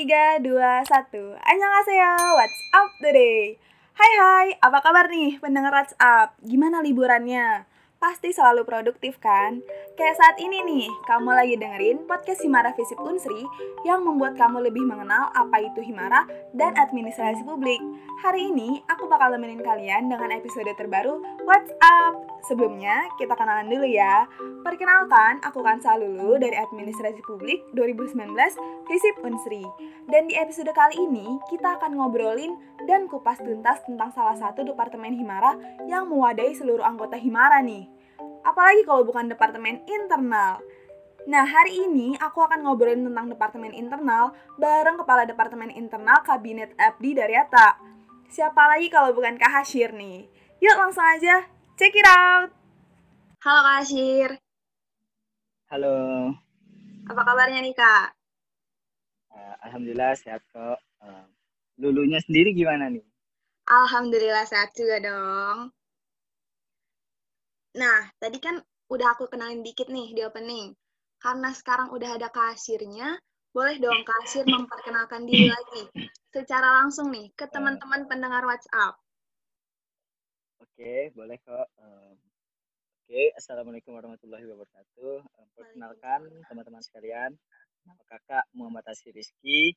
3, 2, 1 Annyeonghaseyo, what's up today? Hai hai, apa kabar nih pendengar What's Up? Gimana liburannya? Pasti selalu produktif kan? Kayak saat ini nih, kamu lagi dengerin podcast Himara Visip Unsri yang membuat kamu lebih mengenal apa itu Himara dan administrasi publik. Hari ini, aku bakal nemenin kalian dengan episode terbaru What's Up? Sebelumnya, kita kenalan dulu ya. Perkenalkan, aku Kansa Lulu dari Administrasi Publik 2019 Visip Unsri. Dan di episode kali ini, kita akan ngobrolin dan kupas tuntas tentang salah satu departemen Himara yang mewadahi seluruh anggota Himara nih. Apalagi kalau bukan departemen internal. Nah, hari ini aku akan ngobrolin tentang departemen internal bareng Kepala Departemen Internal Kabinet Abdi Daryata. Siapa lagi kalau bukan Kak Hashir nih? Yuk langsung aja, check it out! Halo Kak Hashir. Halo. Apa kabarnya nih Kak? Uh, Alhamdulillah sehat kok. Uh, lulunya sendiri gimana nih? Alhamdulillah sehat juga dong. Nah, tadi kan udah aku kenalin dikit nih di opening. Karena sekarang udah ada kasirnya, boleh dong kasir memperkenalkan diri lagi secara langsung nih ke teman-teman pendengar WhatsApp. Oke, boleh kok. Um, Oke, Assalamualaikum warahmatullahi wabarakatuh. Um, perkenalkan teman-teman sekalian, nama kakak Muhammad Asir Rizky.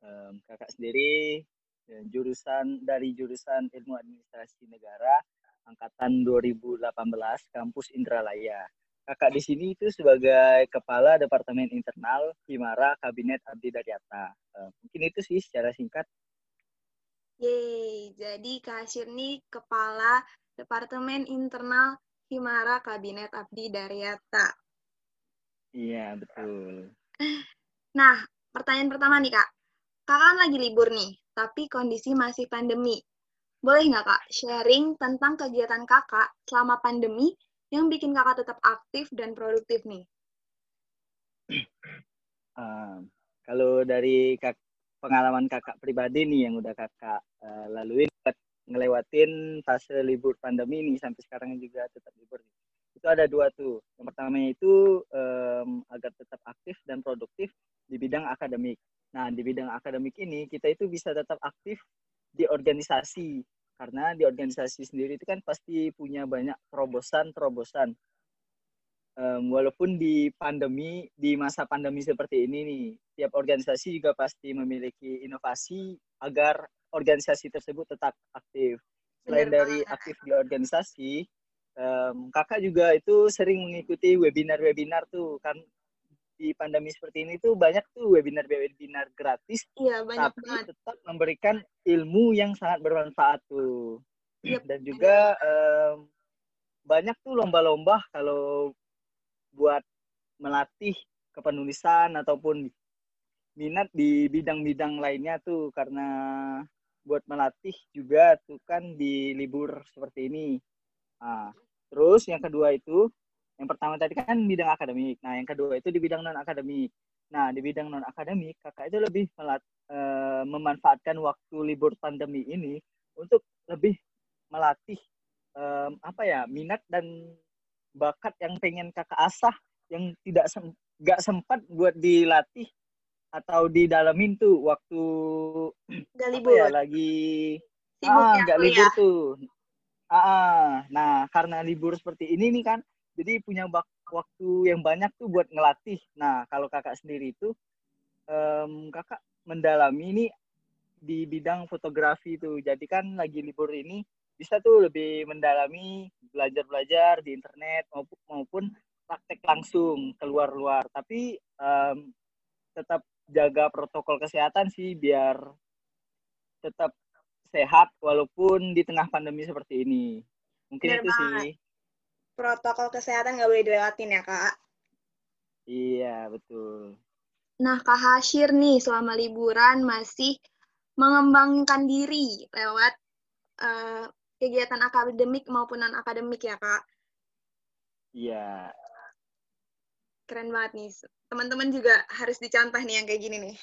Um, kakak sendiri jurusan dari jurusan Ilmu Administrasi Negara angkatan 2018 kampus Indralaya. Kakak di sini itu sebagai kepala Departemen Internal Himara Kabinet Abdi Daryata. Uh, mungkin itu sih secara singkat. Yeay, jadi Kak Asyir nih kepala Departemen Internal Himara Kabinet Abdi Daryata. Iya, betul. Nah, pertanyaan pertama nih Kak. Kakak kan lagi libur nih, tapi kondisi masih pandemi. Boleh nggak Kak sharing tentang kegiatan Kakak selama pandemi yang bikin Kakak tetap aktif dan produktif nih? Uh, kalau dari kak, pengalaman kakak pribadi nih yang udah kakak uh, laluin ngelewatin fase libur pandemi ini sampai sekarang juga tetap libur. Itu ada dua tuh. Yang pertama itu um, agar tetap aktif dan produktif di bidang akademik. Nah, di bidang akademik ini kita itu bisa tetap aktif di organisasi karena di organisasi sendiri itu kan pasti punya banyak terobosan-terobosan. Um, walaupun di pandemi, di masa pandemi seperti ini nih, tiap organisasi juga pasti memiliki inovasi agar organisasi tersebut tetap aktif. Selain Benar dari aktif di organisasi, um, kakak juga itu sering mengikuti webinar-webinar tuh kan di pandemi seperti ini tuh banyak tuh webinar-webinar gratis, iya, banyak tapi banget. tetap memberikan ilmu yang sangat bermanfaat tuh. Yep. Dan juga um, banyak tuh lomba-lomba kalau buat melatih kepenulisan ataupun minat di bidang-bidang lainnya tuh karena buat melatih juga tuh kan di libur seperti ini. Nah, terus yang kedua itu yang pertama tadi kan bidang akademik. Nah, yang kedua itu di bidang non akademik. Nah, di bidang non akademik kakak itu lebih melat, e, memanfaatkan waktu libur pandemi ini untuk lebih melatih e, apa ya minat dan bakat yang pengen kakak asah yang tidak sem gak sempat buat dilatih atau didalamin tuh waktu gak libur ya, lagi ah nggak libur ya. tuh ah nah karena libur seperti ini nih kan jadi punya waktu yang banyak tuh buat ngelatih. Nah kalau kakak sendiri itu um, kakak mendalami ini di bidang fotografi tuh jadi kan lagi libur ini bisa tuh lebih mendalami belajar-belajar di internet maupun, maupun praktek langsung keluar luar tapi um, tetap jaga protokol kesehatan sih biar tetap sehat walaupun di tengah pandemi seperti ini. Mungkin Benar itu banget. sih protokol kesehatan nggak boleh dilewatin ya kak? Iya betul. Nah kak Hashir nih selama liburan masih mengembangkan diri lewat uh, kegiatan akademik maupun non akademik ya kak? Iya. Keren banget nih. Teman-teman juga harus dicontoh nih yang kayak gini nih.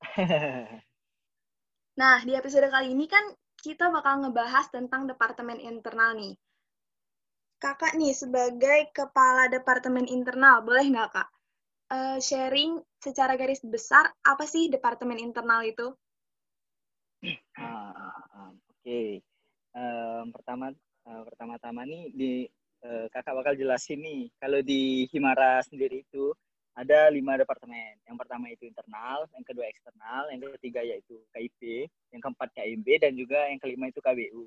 nah di episode kali ini kan kita bakal ngebahas tentang departemen internal nih kakak nih sebagai kepala departemen internal, boleh nggak kak? uh, sharing secara garis besar apa sih departemen internal itu? Ah. Oke, okay. um, pertama uh, pertama-tama nih di uh, kakak bakal jelasin nih kalau di Himara sendiri itu ada lima departemen. Yang pertama itu internal, yang kedua eksternal, yang ketiga yaitu KIP, yang keempat KIB, dan juga yang kelima itu KBU.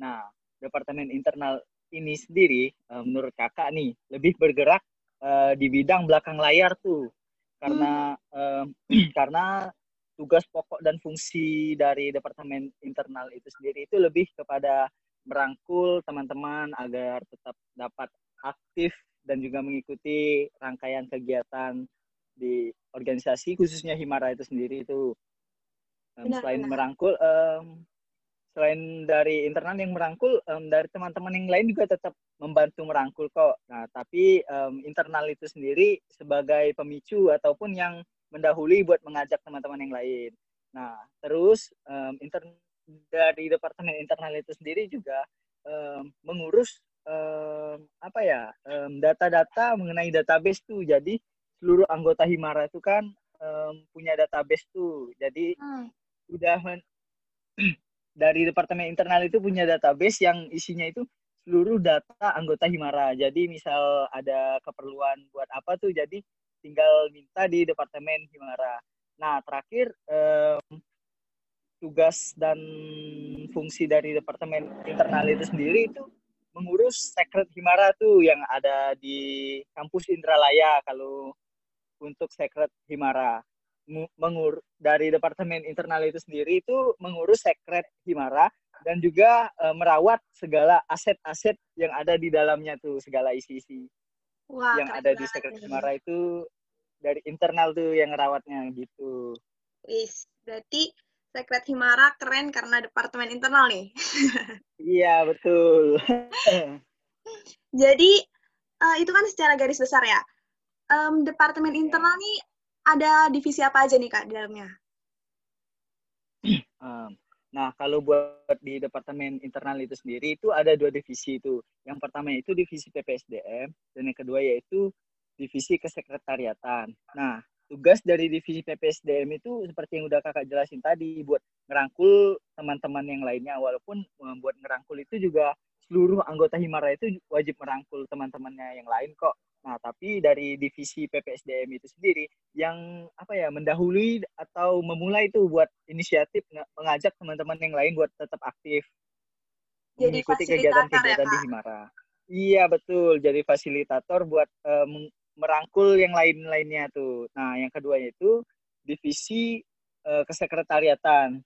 Nah, departemen internal ini sendiri, uh, menurut kakak nih, lebih bergerak uh, di bidang belakang layar tuh, karena hmm. uh, karena tugas pokok dan fungsi dari departemen internal itu sendiri itu lebih kepada merangkul teman-teman agar tetap dapat aktif dan juga mengikuti rangkaian kegiatan di organisasi khususnya Himara itu sendiri itu um, benar, selain benar. merangkul um, selain dari internal yang merangkul um, dari teman-teman yang lain juga tetap membantu merangkul kok. Nah tapi um, internal itu sendiri sebagai pemicu ataupun yang mendahului buat mengajak teman-teman yang lain. Nah terus um, intern dari departemen internal itu sendiri juga um, mengurus um, apa ya data-data um, mengenai database tuh. Jadi seluruh anggota Himara itu kan um, punya database tuh. Jadi hmm. udah men dari departemen internal itu punya database yang isinya itu seluruh data anggota Himara. Jadi misal ada keperluan buat apa tuh jadi tinggal minta di departemen Himara. Nah terakhir um, tugas dan fungsi dari departemen internal itu sendiri itu mengurus Secret Himara tuh yang ada di kampus Indralaya kalau untuk Secret Himara mengur dari departemen internal itu sendiri itu mengurus Secret Himara dan juga e, merawat segala aset-aset yang ada di dalamnya tuh segala isi-isi yang ada di Secret Himara itu dari internal tuh yang merawatnya gitu. Wis, berarti Secret Himara keren karena departemen internal nih. iya, betul. Jadi, uh, itu kan secara garis besar ya. Um, departemen internal nih ada divisi apa aja nih, Kak, di dalamnya? Nah, kalau buat di departemen internal itu sendiri, itu ada dua divisi itu. Yang pertama itu divisi PPSDM, dan yang kedua yaitu divisi kesekretariatan. Nah, tugas dari divisi PPSDM itu seperti yang udah kakak jelasin tadi buat ngerangkul teman-teman yang lainnya walaupun membuat ngerangkul itu juga seluruh anggota Himara itu wajib merangkul teman-temannya yang lain kok. Nah, tapi dari divisi PPSDM itu sendiri yang apa ya mendahului atau memulai itu buat inisiatif mengajak teman-teman yang lain buat tetap aktif jadi mengikuti kegiatan-kegiatan ya, di Himara. Iya betul, jadi fasilitator buat um, merangkul yang lain-lainnya tuh. Nah, yang kedua itu divisi uh, kesekretariatan.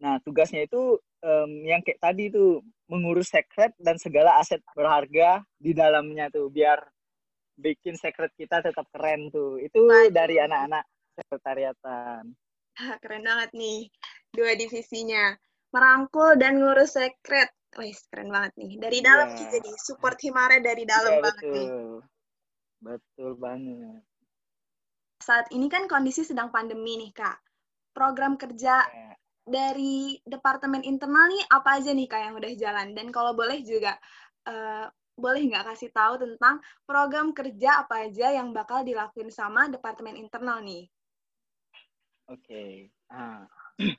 Nah, tugasnya itu um, yang kayak tadi tuh mengurus sekret dan segala aset berharga di dalamnya tuh biar bikin sekret kita tetap keren tuh. Itu dari anak-anak sekretariatan. Keren banget nih dua divisinya. Merangkul dan ngurus sekret. Wih, keren banget nih. Dari dalam yeah. jadi support Himare dari dalam yeah, banget betul. nih. Betul banget. Saat ini kan kondisi sedang pandemi nih, Kak. Program kerja ya. dari Departemen Internal nih apa aja nih, Kak, yang udah jalan? Dan kalau boleh juga, uh, boleh nggak kasih tahu tentang program kerja apa aja yang bakal dilakuin sama Departemen Internal nih? Oke. Okay. Ah.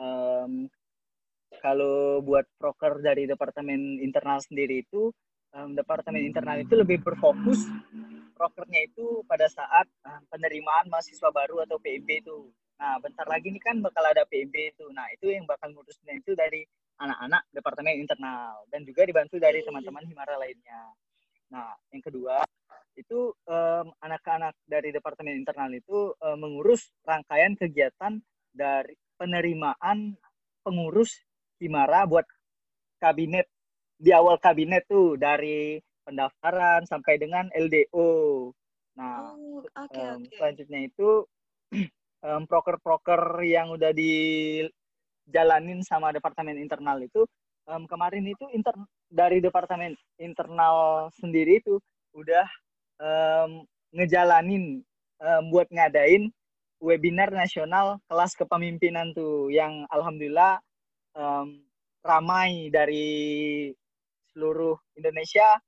um, kalau buat proker dari Departemen Internal sendiri itu, um, Departemen Internal itu lebih berfokus prokernya itu pada saat uh, penerimaan mahasiswa baru atau PIB itu. Nah, bentar lagi ini kan bakal ada PIB itu. Nah, itu yang bakal ngurusnya itu dari anak-anak departemen internal dan juga dibantu dari teman-teman Himara lainnya. Nah, yang kedua itu um, anak-anak dari departemen internal itu um, mengurus rangkaian kegiatan dari penerimaan pengurus Himara buat kabinet di awal kabinet tuh dari pendaftaran sampai dengan LDO. Nah, oh, okay, um, okay. selanjutnya itu um, proker-proker yang udah dijalanin sama departemen internal itu um, kemarin itu inter dari departemen internal sendiri itu udah um, ngejalanin um, buat ngadain webinar nasional kelas kepemimpinan tuh yang alhamdulillah um, ramai dari seluruh Indonesia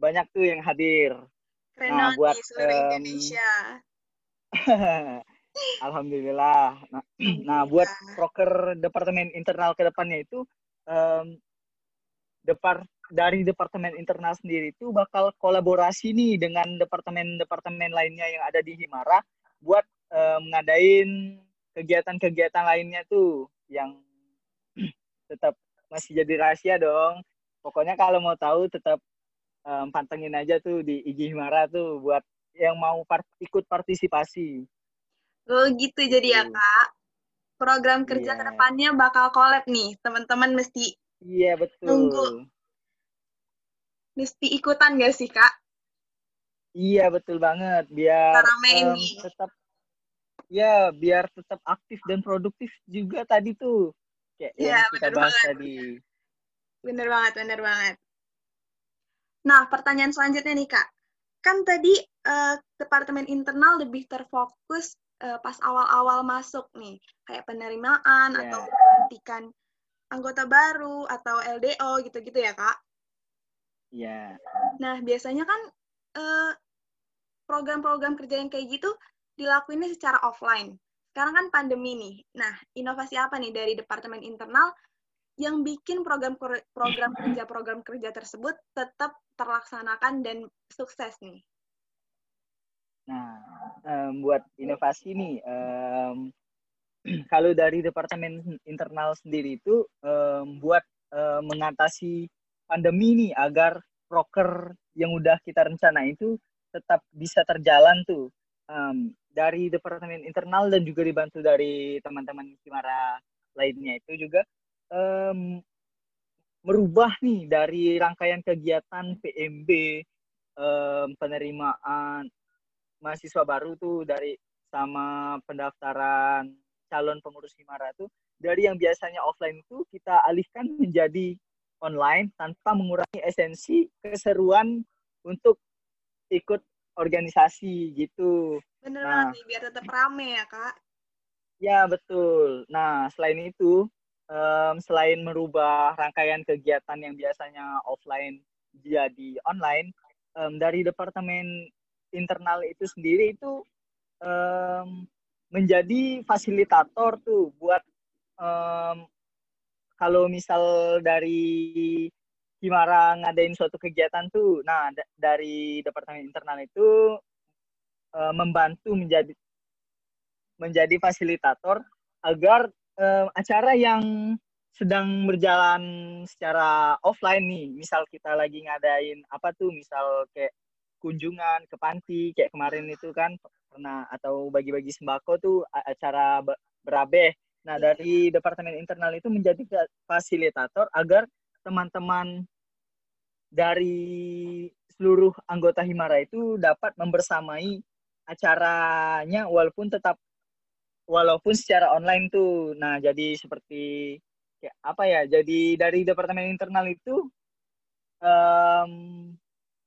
banyak tuh yang hadir. Keren nah, buat seluruh um, Indonesia. Alhamdulillah. Nah, nah buat proker departemen internal ke depannya itu um, depart dari departemen internal sendiri itu bakal kolaborasi nih dengan departemen-departemen lainnya yang ada di Himara buat um, ngadain kegiatan-kegiatan lainnya tuh yang tetap masih jadi rahasia dong. Pokoknya kalau mau tahu tetap um, pantengin aja tuh di IG Himara tuh buat yang mau part ikut partisipasi. Oh gitu jadi ya kak. Program kerja yeah. ke depannya bakal collab nih, teman-teman mesti. Iya yeah, betul. Tunggu. Mesti ikutan gak sih kak? Iya betul banget, biar um, tetap ya biar tetap aktif dan produktif juga tadi tuh kayak ya, yang kita bahas banget. tadi. Bener banget, bener banget. Nah, pertanyaan selanjutnya nih Kak. Kan tadi uh, Departemen Internal lebih terfokus uh, pas awal-awal masuk nih, kayak penerimaan yeah. atau pelantikan anggota baru atau LDO gitu-gitu ya Kak? Iya. Yeah. Nah, biasanya kan uh, program-program kerja yang kayak gitu dilakuinnya secara offline. Sekarang kan pandemi nih. Nah, inovasi apa nih dari Departemen Internal yang bikin program program kerja program kerja tersebut tetap terlaksanakan dan sukses nih? Nah, um, buat inovasi nih, um, kalau dari Departemen Internal sendiri itu um, buat um, mengatasi pandemi nih agar proker yang udah kita rencana itu tetap bisa terjalan tuh. Um, dari departemen internal dan juga dibantu dari teman-teman Kimara lainnya itu juga um, merubah nih dari rangkaian kegiatan PMB um, penerimaan mahasiswa baru tuh dari sama pendaftaran calon pengurus Himara tuh dari yang biasanya offline itu kita alihkan menjadi online tanpa mengurangi esensi keseruan untuk ikut organisasi gitu. Bener nah, nih, biar tetap rame ya kak. Ya betul. Nah selain itu, um, selain merubah rangkaian kegiatan yang biasanya offline jadi online, um, dari departemen internal itu sendiri itu um, menjadi fasilitator tuh buat um, kalau misal dari Himara ngadain suatu kegiatan tuh, nah dari departemen internal itu uh, membantu menjadi menjadi fasilitator agar uh, acara yang sedang berjalan secara offline nih, misal kita lagi ngadain apa tuh, misal kayak kunjungan ke panti kayak kemarin itu kan pernah atau bagi-bagi sembako tuh acara berabe. Nah, dari departemen internal itu menjadi fasilitator agar teman-teman dari seluruh anggota Himara itu dapat membersamai acaranya walaupun tetap walaupun secara online tuh. Nah, jadi seperti ya, apa ya? Jadi dari departemen internal itu um,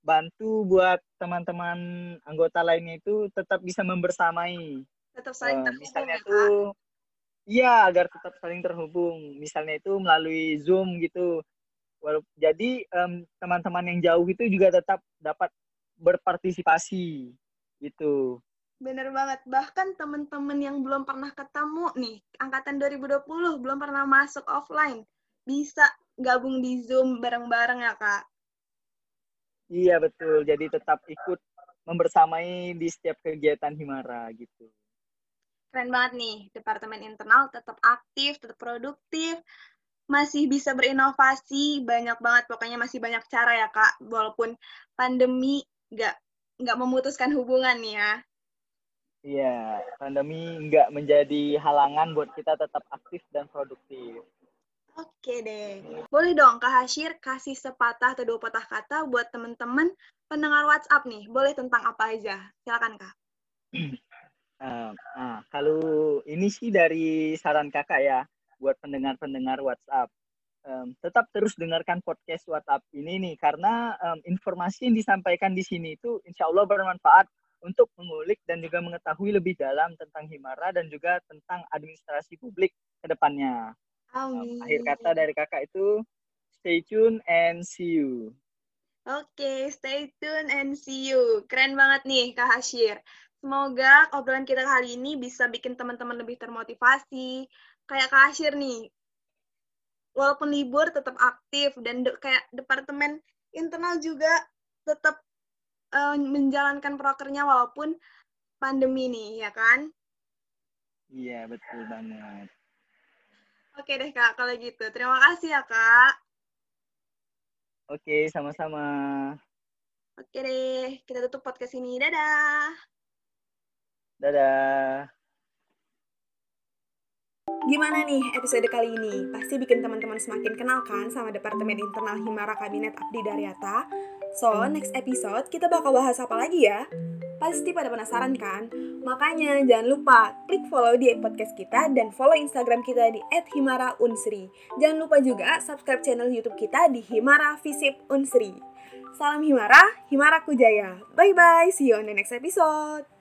bantu buat teman-teman anggota lainnya itu tetap bisa membersamai. Tetap saling terhubung. misalnya ya, tuh Iya, agar tetap saling terhubung. Misalnya itu melalui Zoom gitu jadi um, teman-teman yang jauh itu juga tetap dapat berpartisipasi gitu. Bener banget. Bahkan teman-teman yang belum pernah ketemu nih, angkatan 2020 belum pernah masuk offline, bisa gabung di Zoom bareng-bareng ya, Kak? Iya, betul. Jadi tetap ikut membersamai di setiap kegiatan Himara gitu. Keren banget nih, Departemen Internal tetap aktif, tetap produktif, masih bisa berinovasi banyak banget pokoknya masih banyak cara ya kak walaupun pandemi nggak nggak memutuskan hubungan nih ya iya pandemi nggak menjadi halangan buat kita tetap aktif dan produktif oke deh boleh dong kak Hashir kasih sepatah atau dua patah kata buat teman-teman pendengar WhatsApp nih boleh tentang apa aja silakan kak uh, uh, kalau ini sih dari saran kakak ya buat pendengar-pendengar WhatsApp. Um, tetap terus dengarkan podcast WhatsApp ini nih karena um, informasi yang disampaikan di sini itu insya Allah bermanfaat untuk mengulik dan juga mengetahui lebih dalam tentang Himara dan juga tentang administrasi publik ke depannya. Um, akhir kata dari kakak itu stay tune and see you. Oke, stay tune and see you. Keren banget nih Kak Hashir. Semoga obrolan kita kali ini bisa bikin teman-teman lebih termotivasi. Kayak Kak Hashir nih, walaupun libur tetap aktif dan de kayak departemen internal juga tetap uh, menjalankan prokernya walaupun pandemi nih, ya kan? Iya, betul banget. Oke deh Kak, kalau gitu. Terima kasih ya Kak. Oke, sama-sama. Oke deh, kita tutup podcast ini. Dadah. Dadah. Gimana nih episode kali ini? Pasti bikin teman-teman semakin kenal kan sama Departemen Internal Himara Kabinet Abdi Daryata? So, next episode kita bakal bahas apa lagi ya? Pasti pada penasaran kan? Makanya jangan lupa klik follow di podcast kita dan follow Instagram kita di @himara_unsri. Jangan lupa juga subscribe channel YouTube kita di Himara Visip Unsri. Salam Himara, Himara Kujaya. Bye bye, see you on the next episode.